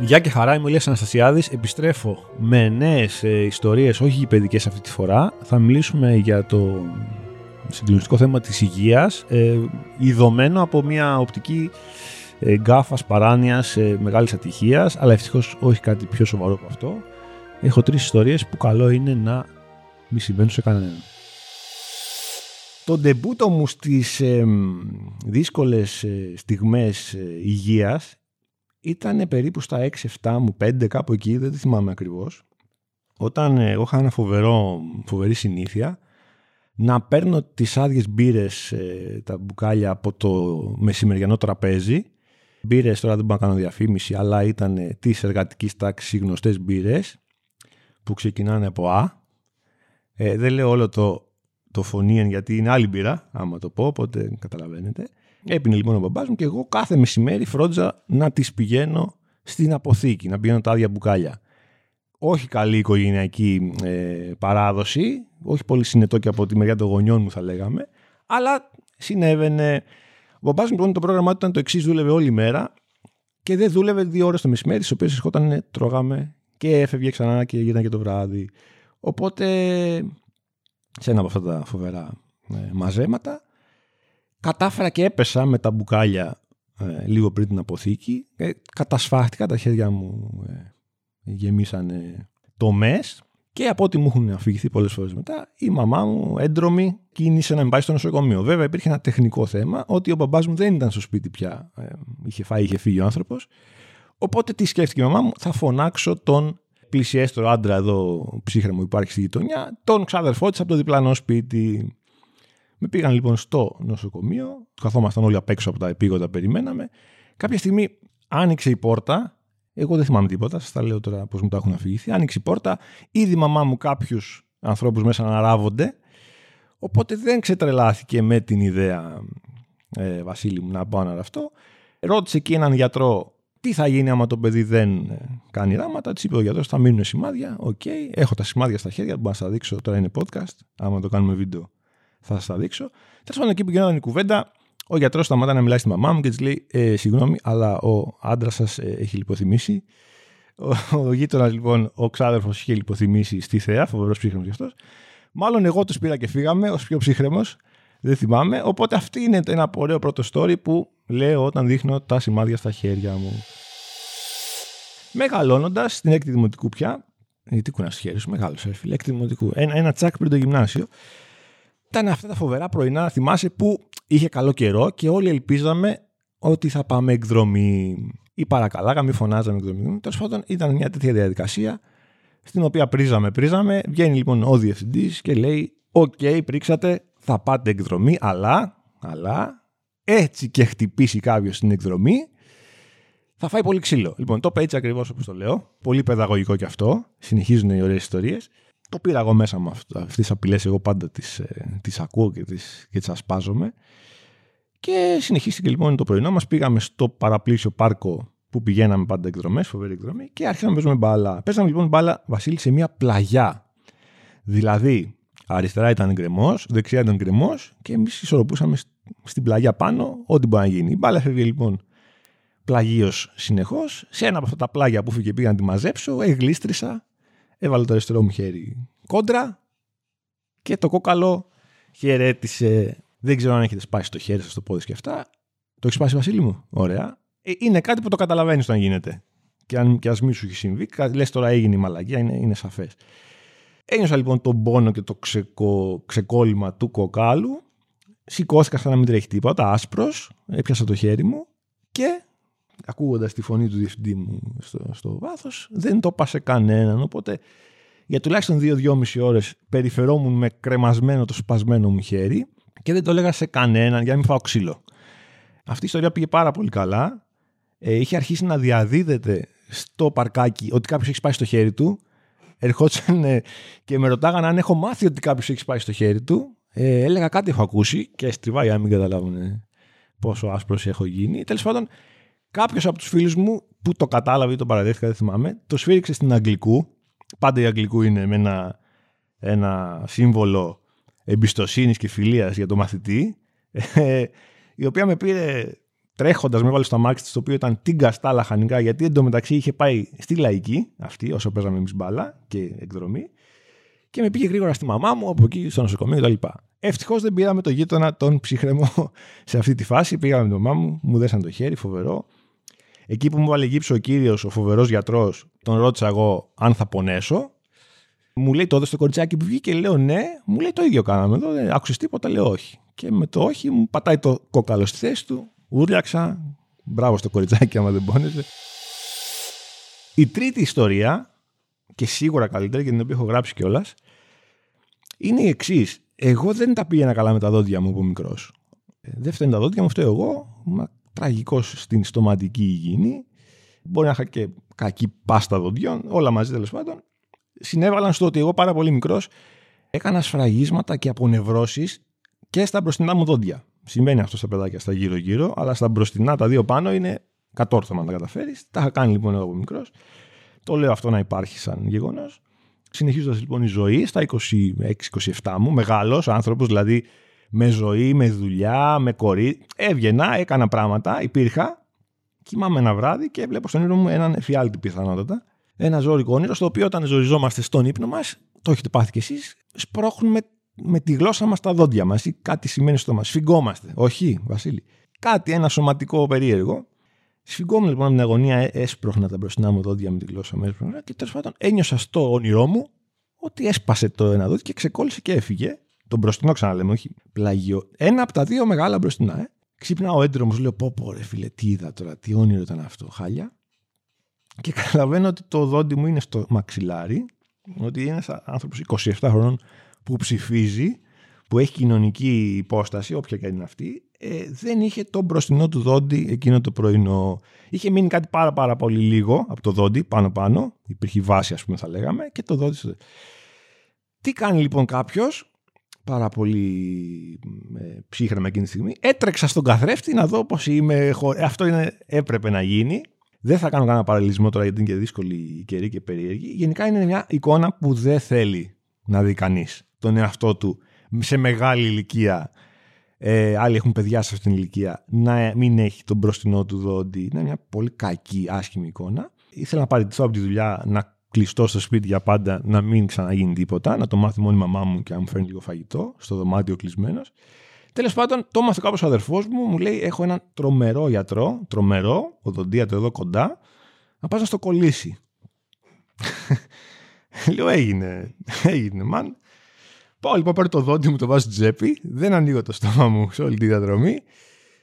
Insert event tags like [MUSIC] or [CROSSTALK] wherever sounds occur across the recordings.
Γεια και χαρά, είμαι ο Ηλίας Αναστασιάδης. Επιστρέφω με νέες ε, ιστορίες, όχι παιδικές αυτή τη φορά. Θα μιλήσουμε για το συγκλονιστικό θέμα της υγείας, ε, ειδωμένο από μια οπτική ε, γκάφας, παράνοιας, ε, μεγάλης ατυχίας, αλλά ευτυχώς όχι κάτι πιο σοβαρό από αυτό. Έχω τρεις ιστορίες που καλό είναι να μη συμβαίνουν σε κανέναν. Το ντεμπούτο μου στις ε, δύσκολες ε, στιγμές ε, υγείας ήταν περίπου στα 6-7 μου, 5 κάπου εκεί, δεν τη θυμάμαι ακριβώς. Όταν εγώ είχα ένα φοβερό, φοβερή συνήθεια να παίρνω τις άδειες μπύρες, τα μπουκάλια από το μεσημεριανό τραπέζι. Μπύρες τώρα δεν μπορώ να κάνω διαφήμιση, αλλά ήταν τη εργατικής τάξης γνωστές μπύρες που ξεκινάνε από Α. Ε, δεν λέω όλο το το φωνήεν γιατί είναι άλλη μπύρα, άμα το πω, οπότε καταλαβαίνετε. Έπινε λοιπόν ο μπαμπάς μου και εγώ κάθε μεσημέρι φρόντιζα να τις πηγαίνω στην αποθήκη, να πηγαίνω τα άδεια μπουκάλια. Όχι καλή οικογενειακή ε, παράδοση, όχι πολύ συνετό και από τη μεριά των γονιών μου θα λέγαμε, αλλά συνέβαινε. Ο μπαμπάς μου λοιπόν το πρόγραμμά του ήταν το εξής, δούλευε όλη μέρα και δεν δούλευε δύο ώρες το μεσημέρι, στις οποίες ερχόταν, τρώγαμε και έφευγε ξανά και γύρνα και το βράδυ. Οπότε σε ένα από αυτά τα φοβερά ε, μαζέματα. Κατάφερα και έπεσα με τα μπουκάλια ε, λίγο πριν την αποθήκη. Ε, κατασφάχτηκα, τα χέρια μου ε, γεμίσανε τομές και από ό,τι μου έχουν αφηγηθεί πολλές φορές μετά, η μαμά μου έντρομη κίνησε να με πάει στο νοσοκομείο. Βέβαια υπήρχε ένα τεχνικό θέμα ότι ο μπαμπάς μου δεν ήταν στο σπίτι πια. Ε, είχε φάει, είχε φύγει ο άνθρωπος. Οπότε τι σκέφτηκε η μαμά μου, θα φωνάξω τον πλησιέστερο άντρα εδώ ψύχρεμο υπάρχει στη γειτονιά, τον ξάδερφό της από το διπλανό σπίτι. Με πήγαν λοιπόν στο νοσοκομείο, καθόμασταν όλοι απ' έξω από τα επίγοντα, περιμέναμε. Κάποια στιγμή άνοιξε η πόρτα, εγώ δεν θυμάμαι τίποτα, σας τα λέω τώρα πώς μου τα έχουν αφηγηθεί. Άνοιξε η πόρτα, ήδη η μαμά μου κάποιους ανθρώπους μέσα να ράβονται. Οπότε δεν ξετρελάθηκε με την ιδέα, ε, Βασίλη μου, να πάω να ραφτώ. Ρώτησε εκεί έναν γιατρό τι θα γίνει άμα το παιδί δεν ε, κάνει ράματα. Της είπε ο γιατρός: Θα μείνουν σημάδια. OK, okay. έχω τα σημάδια στα χέρια. Μπορώ να σας δείξω. Τώρα είναι podcast. Άμα το κάνουμε βίντεο, θα σας τα δείξω. Τέλος πάντων, εκεί που γινόταν η κουβέντα, ο γιατρός σταματά να μιλάει στη μαμά μου και της λέει: ε, Συγγνώμη, αλλά ο άντρας σας ε, έχει λιποθυμήσει. Ο, ο γείτονας, λοιπόν, ο ξάδερφος είχε λιποθυμήσει στη θέα, φοβερός ψύχραιμος κι αυτός. Μάλλον εγώ τους πήρα και φύγαμε ως πιο ψύχρεμος. Δεν θυμάμαι. Οπότε αυτή είναι ένα ωραίο πρώτο story που λέω όταν δείχνω τα σημάδια στα χέρια μου. Μεγαλώνοντας στην έκτη δημοτικού πια. Γιατί κουνάς χέρι σου, μεγάλο έφυλε. Έκτη δημοτικού. Ένα, ένα τσάκ πριν το γυμνάσιο. Ήταν αυτά τα φοβερά πρωινά, θυμάσαι, που είχε καλό καιρό και όλοι ελπίζαμε ότι θα πάμε εκδρομή. Ή παρακαλάγαμε, ή φωνάζαμε εκδρομή. Τέλος πάντων, ήταν μια τέτοια διαδικασία στην οποία πρήζαμε, πρήζαμε. Βγαίνει λοιπόν ο διευθυντής και λέει: OK, okay, πρήξατε, θα πάτε εκδρομή, αλλά, αλλά έτσι και χτυπήσει κάποιος την εκδρομή, θα φάει πολύ ξύλο. Λοιπόν, το είπε έτσι ακριβώς όπως το λέω. Πολύ παιδαγωγικό κι αυτό. Συνεχίζουν οι ωραίες ιστορίες. Το πήρα εγώ μέσα μου αυτές τις απειλές. Εγώ πάντα τις τις ε, ακούω και τις και τις ασπάζομαι. Και συνεχίστηκε λοιπόν το πρωινό. Μας πήγαμε στο παραπλήσιο πάρκο που πηγαίναμε πάντα εκδρομές, φοβερή εκδρομή, και άρχισαμε να παίζουμε μπάλα. Παίζαμε λοιπόν μπάλα, Βασίλη, σε μια πλαγιά. Δηλαδή, αριστερά ήταν γκρεμός, δεξιά ήταν γκρεμός και εμείς ισορροπούσαμε στην πλαγιά πάνω, ό,τι μπορεί να γίνει. Η μπάλα φεύγει λοιπόν πλαγίως συνεχώς. Σε ένα από αυτά τα πλάγια που φύγε πήγα να τη μαζέψω, εγλίστρισα, έβαλε το αριστερό μου χέρι κόντρα και το κόκαλο χαιρέτησε. Δεν ξέρω αν έχετε σπάσει το χέρι σας το πόδι και αυτά. Το έχει σπάσει, Βασίλη μου; Ωραία. Ε, είναι κάτι που το καταλαβαίνεις όταν γίνεται. Και αν και ας μη σου έχει συμβεί, λες τώρα έγινε η μαλακία, είναι, είναι σαφές. Ένιωσα λοιπόν τον πόνο και το ξεκο, ξεκόλλημα του κοκάλου. Σηκώθηκα σαν να μην τρέχει τίποτα, άσπρος. Έπιασα το χέρι μου και ακούγοντας τη φωνή του διευθυντή μου στο, στο βάθος, δεν το πάσε κανέναν. Οπότε για τουλάχιστον δύο-δυόμιση ώρες περιφερόμουν με κρεμασμένο το σπασμένο μου χέρι και δεν το έλεγα σε κανέναν για να μην φάω ξύλο. Αυτή η ιστορία πήγε πάρα πολύ καλά. Ε, είχε αρχίσει να διαδίδεται στο παρκάκι ότι κάποιος έχει σπάσει στο χέρι του. Ερχόντουσαν ε, και με ρωτάγαν αν έχω μάθει ότι κάποιος έχει σπάσει στο χέρι του. Ε, έλεγα κάτι έχω ακούσει και στριβάει αν μην καταλάβουν πόσο άσπρος έχω γίνει. Τέλος πάντων, Κάποιος από τους φίλους μου που το κατάλαβε ή το παραδέχτηκα, δεν θυμάμαι, το σφίριξε στην Αγγλικού. Πάντα η Αγγλικού είναι με ένα, ένα σύμβολο εμπιστοσύνης και φιλίας για το μαθητή. Ε, η οποία με πήρε τρέχοντας με βάλει στο αμάξι της, το οποίο ήταν τίνκα λαχανικά, γιατί εντωμεταξύ είχε πάει στη λαϊκή, αυτή, όσο παίζαμε εμείς μπάλα και εκδρομή, και με πήγε γρήγορα στη μαμά μου από εκεί στο νοσοκομείο κτλ. Ευτυχώς δεν πήραμε το γείτονα τον ψύχρεμο σε αυτή τη φάση. Πήγαμε με τον μαμά μου, μου δέσαν το χέρι, φοβερό. Εκεί που μου βάλε γύψο ο κύριος, ο φοβερός γιατρός, τον ρώτησα εγώ αν θα πονέσω. Μου λέει τότε στο κοριτσάκι που βγήκε, λέω ναι. Μου λέει το ίδιο κάναμε εδώ, δεν άκουσες τίποτα, λέω όχι. Και με το όχι μου πατάει το κόκαλο στη θέση του, ούρλιαξα. Μπράβο στο κοριτσάκι, άμα δεν πόνεσε. Η τρίτη ιστορία, και σίγουρα καλύτερη και την οποία έχω γράψει κιόλας, είναι η εξής. Εγώ δεν τα πήγαινα καλά με τα δόντια μου από μικρός. Ε, δεν φταίνουν τα δόντια μου, φταίω εγώ. Μα τραγικός στην στοματική υγιεινή. Μπορεί να είχα και κακή πάστα δοντιών, όλα μαζί τέλος πάντων. Συνέβαλαν στο ότι εγώ πάρα πολύ μικρός έκανα σφραγίσματα και απονευρώσεις και στα μπροστινά μου δόντια. Συμβαίνει αυτό στα παιδάκια στα γύρω-γύρω, αλλά στα μπροστινά τα δύο πάνω είναι κατόρθωμα να τα καταφέρεις. Τα είχα κάνει λοιπόν εγώ από μικρός. Το λέω αυτό να υπάρχει σαν γεγονός. Συνεχίζοντας λοιπόν η ζωή στα 26-27 μου, μεγάλος άνθρωπος, δηλαδή με ζωή, με δουλειά, με κορί. Έβγαινα, έκανα πράγματα, υπήρχα. Κοιμάμαι ένα βράδυ και βλέπω στον ύπνο μου έναν εφιάλτη πιθανότατα. Ένα ζώρικο όνειρο, στο οποίο όταν ζοριζόμαστε στον ύπνο μας, το έχετε πάθει κι εσείς, σπρώχνουμε με τη γλώσσα μας τα δόντια μας ή κάτι σημαίνει στο μας. Σφιγγόμαστε. Όχι, Βασίλη. Κάτι, ένα σωματικό περίεργο. Σφιγγόμουν λοιπόν από την αγωνία, ε, έσπρωχνα τα μπροστινά μου δόντια με τη γλώσσα μου. Και τέλος πάντων ένιωσα στο όνειρό μου ότι έσπασε το ένα δόντι και ξεκόλλησε και έφυγε. Το μπροστινό ξαναλέμε, όχι πλαγιό. Ένα από τα δύο μεγάλα μπροστινά. Ε. Ξύπνα ο έντρομος, λέω: Πω, πω, ρε φίλε, τι είδα τώρα, τι όνειρο ήταν αυτό, χάλια. Και καταλαβαίνω ότι το δόντι μου είναι στο μαξιλάρι, ότι είναι ένας άνθρωπος 27 χρονών που ψηφίζει, που έχει κοινωνική υπόσταση, όποια και είναι αυτή, ε, δεν είχε το μπροστινό του δόντι εκείνο το πρωινό. Είχε μείνει κάτι πάρα πάρα πολύ λίγο από το δόντι, πάνω πάνω, υπήρχε βάση ας πούμε θα λέγαμε, και το δόντι... Τι κάνει λοιπόν κάποιος, πάρα πολύ ε, ψύχρεμα εκείνη τη στιγμή, έτρεξα στον καθρέφτη να δω πώς είμαι, αυτό είναι, έπρεπε να γίνει, δεν θα κάνω κανένα παραλληλισμό τώρα γιατί είναι και δύσκολη η καιρή και περίεργη. Γενικά είναι μια εικόνα που δεν θέλει να δει κανείς τον εαυτό του σε μεγάλη ηλικία. Ε, άλλοι έχουν παιδιά σε αυτήν την ηλικία. Να μην έχει τον μπροστινό του δόντι. Είναι μια πολύ κακή, άσχημη εικόνα. Ήθελα να παραιτηθώ από τη δουλειά, να κλειστώ στο σπίτι για πάντα, να μην ξαναγίνει τίποτα. Να το μάθει μόνο η μαμά μου και να μου φέρνει λίγο φαγητό στο δωμάτιο κλεισμένος. Τέλος πάντων, το έμαθε κάποιο αδερφός μου, μου λέει: Έχω έναν τρομερό γιατρό, τρομερό, οδοντίατρο εδώ κοντά, να πας να στο κολλήσει. [LAUGHS] Λέω: Έγινε, έγινε, μαν. Πάω λοιπόν, παίρνω το δόντι μου, το βάζω στην τσέπη, δεν ανοίγω το στόμα μου σε όλη τη διαδρομή.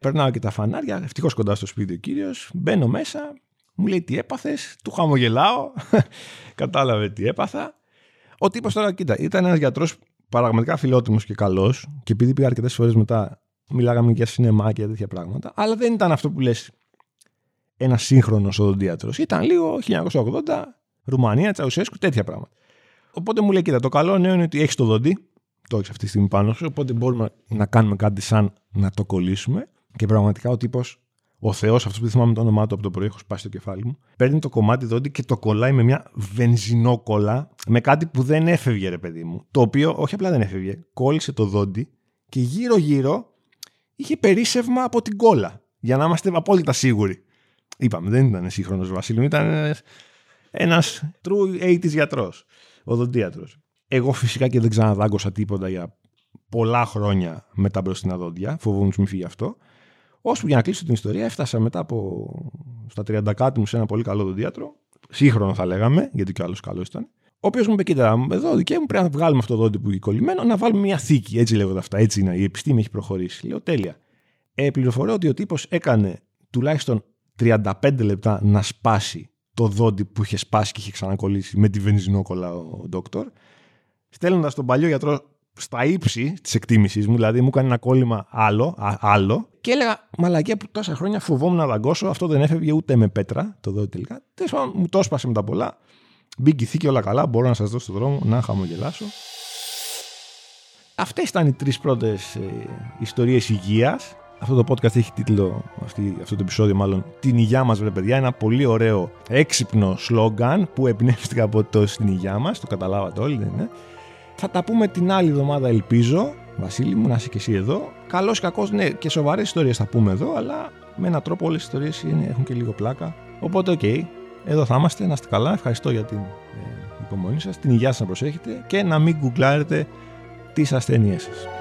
Περνάω και τα φανάρια, ευτυχώς κοντά στο σπίτι ο κύριος. Μπαίνω μέσα, μου λέει τι έπαθες, του χαμογελάω, [LAUGHS] κατάλαβε τι έπαθα. Ο τύπος τώρα, κοίτα, ήταν ένας γιατρός πραγματικά φιλότιμος και καλός, και επειδή πήγα αρκετές φορές μετά, μιλάγαμε για σινεμά και τέτοια πράγματα, αλλά δεν ήταν αυτό που λες ένα σύγχρονος οδοντίατρος. Ήταν λίγο 1980, Ρουμανία, Τσαουσέσκου, τέτοια πράγματα. Οπότε μου λέει: Κοίτα, το καλό νέο είναι ότι έχεις το δόντι, το έχεις αυτή τη στιγμή πάνω σου, οπότε μπορούμε να κάνουμε κάτι σαν να το κολλήσουμε. Και πραγματικά ο τύπος ο Θεός, αυτός που θυμάμαι το όνομά του από το πρωί, έχω σπάσει το κεφάλι μου, παίρνει το κομμάτι δόντι και το κολλάει με μια βενζινόκολα, με κάτι που δεν έφευγε, ρε παιδί μου. Το οποίο όχι απλά δεν έφευγε, κόλλησε το δόντι και γύρω-γύρω είχε περίσευμα από την κόλλα. Για να είμαστε απόλυτα σίγουροι. Είπαμε, δεν ήταν σύγχρονος Βασίλειο, ήταν ένας true 80 γιατρός, οδοντίατρος. Εγώ φυσικά και δεν ξαναδάγκωσα τίποτα για πολλά χρόνια με τα μπροστινά δόντια. Φοβούμουν μη φύγει αυτό. Ώσπου για να κλείσω την ιστορία, έφτασα μετά από στα 30 κάτι μου σε ένα πολύ καλό δοντίατρο. Σύγχρονο θα λέγαμε, γιατί κι άλλος καλός ήταν. Ο οποίος μου είπε: Κοίτα, εδώ δικέ μου πρέπει να βγάλουμε αυτό το δόντι που είναι κολλημένο, να βάλουμε μια θήκη. Έτσι λέγονται αυτά. Έτσι είναι. Η επιστήμη έχει προχωρήσει. Λέω: Τέλεια. Ε, πληροφορώ ότι ο τύπος έκανε τουλάχιστον 35 λεπτά να σπάσει το δόντι που είχε σπάσει και είχε ξανακολλήσει με τη βενζινόκολα ο ντόκτορ. Στέλνοντας τον παλιό γιατρό στα ύψη της εκτίμησής μου, δηλαδή μου έκανε ένα κόλλημα άλλο, άλλο και έλεγα Μαλακία που τόσα χρόνια φοβόμουν να δαγκώσω, αυτό δεν έφευγε ούτε με πέτρα, το δω τελικά. Τέλος πάντων, μου το έσπασε με τα πολλά. Μπήκε θήκη όλα καλά, μπορώ να σας δώσω στον δρόμο να χαμογελάσω. Αυτές ήταν οι τρεις πρώτες ε, ιστορίες υγείας. Αυτό το podcast έχει τίτλο, αυτή, αυτό το επεισόδιο μάλλον, Την υγειά μας, βρε παιδιά. Ένα πολύ ωραίο έξυπνο σλόγκαν που εμπνεύστηκα από το Στην υγειά μας. Το καταλάβατε όλοι, δεν είναι. Θα τα πούμε την άλλη εβδομάδα, ελπίζω. Βασίλη μου, να είσαι και εσύ εδώ. Καλός ή κακός, ναι, και σοβαρές ιστορίες θα πούμε εδώ, αλλά με έναν τρόπο όλες οι ιστορίες έχουν και λίγο πλάκα. Οπότε, OK, okay, εδώ θα είμαστε, να είστε καλά. Ευχαριστώ για την ε, υπομονή σας, την υγεία σας να προσέχετε και να μην γκουγκλάρετε τις ασθένειές σας.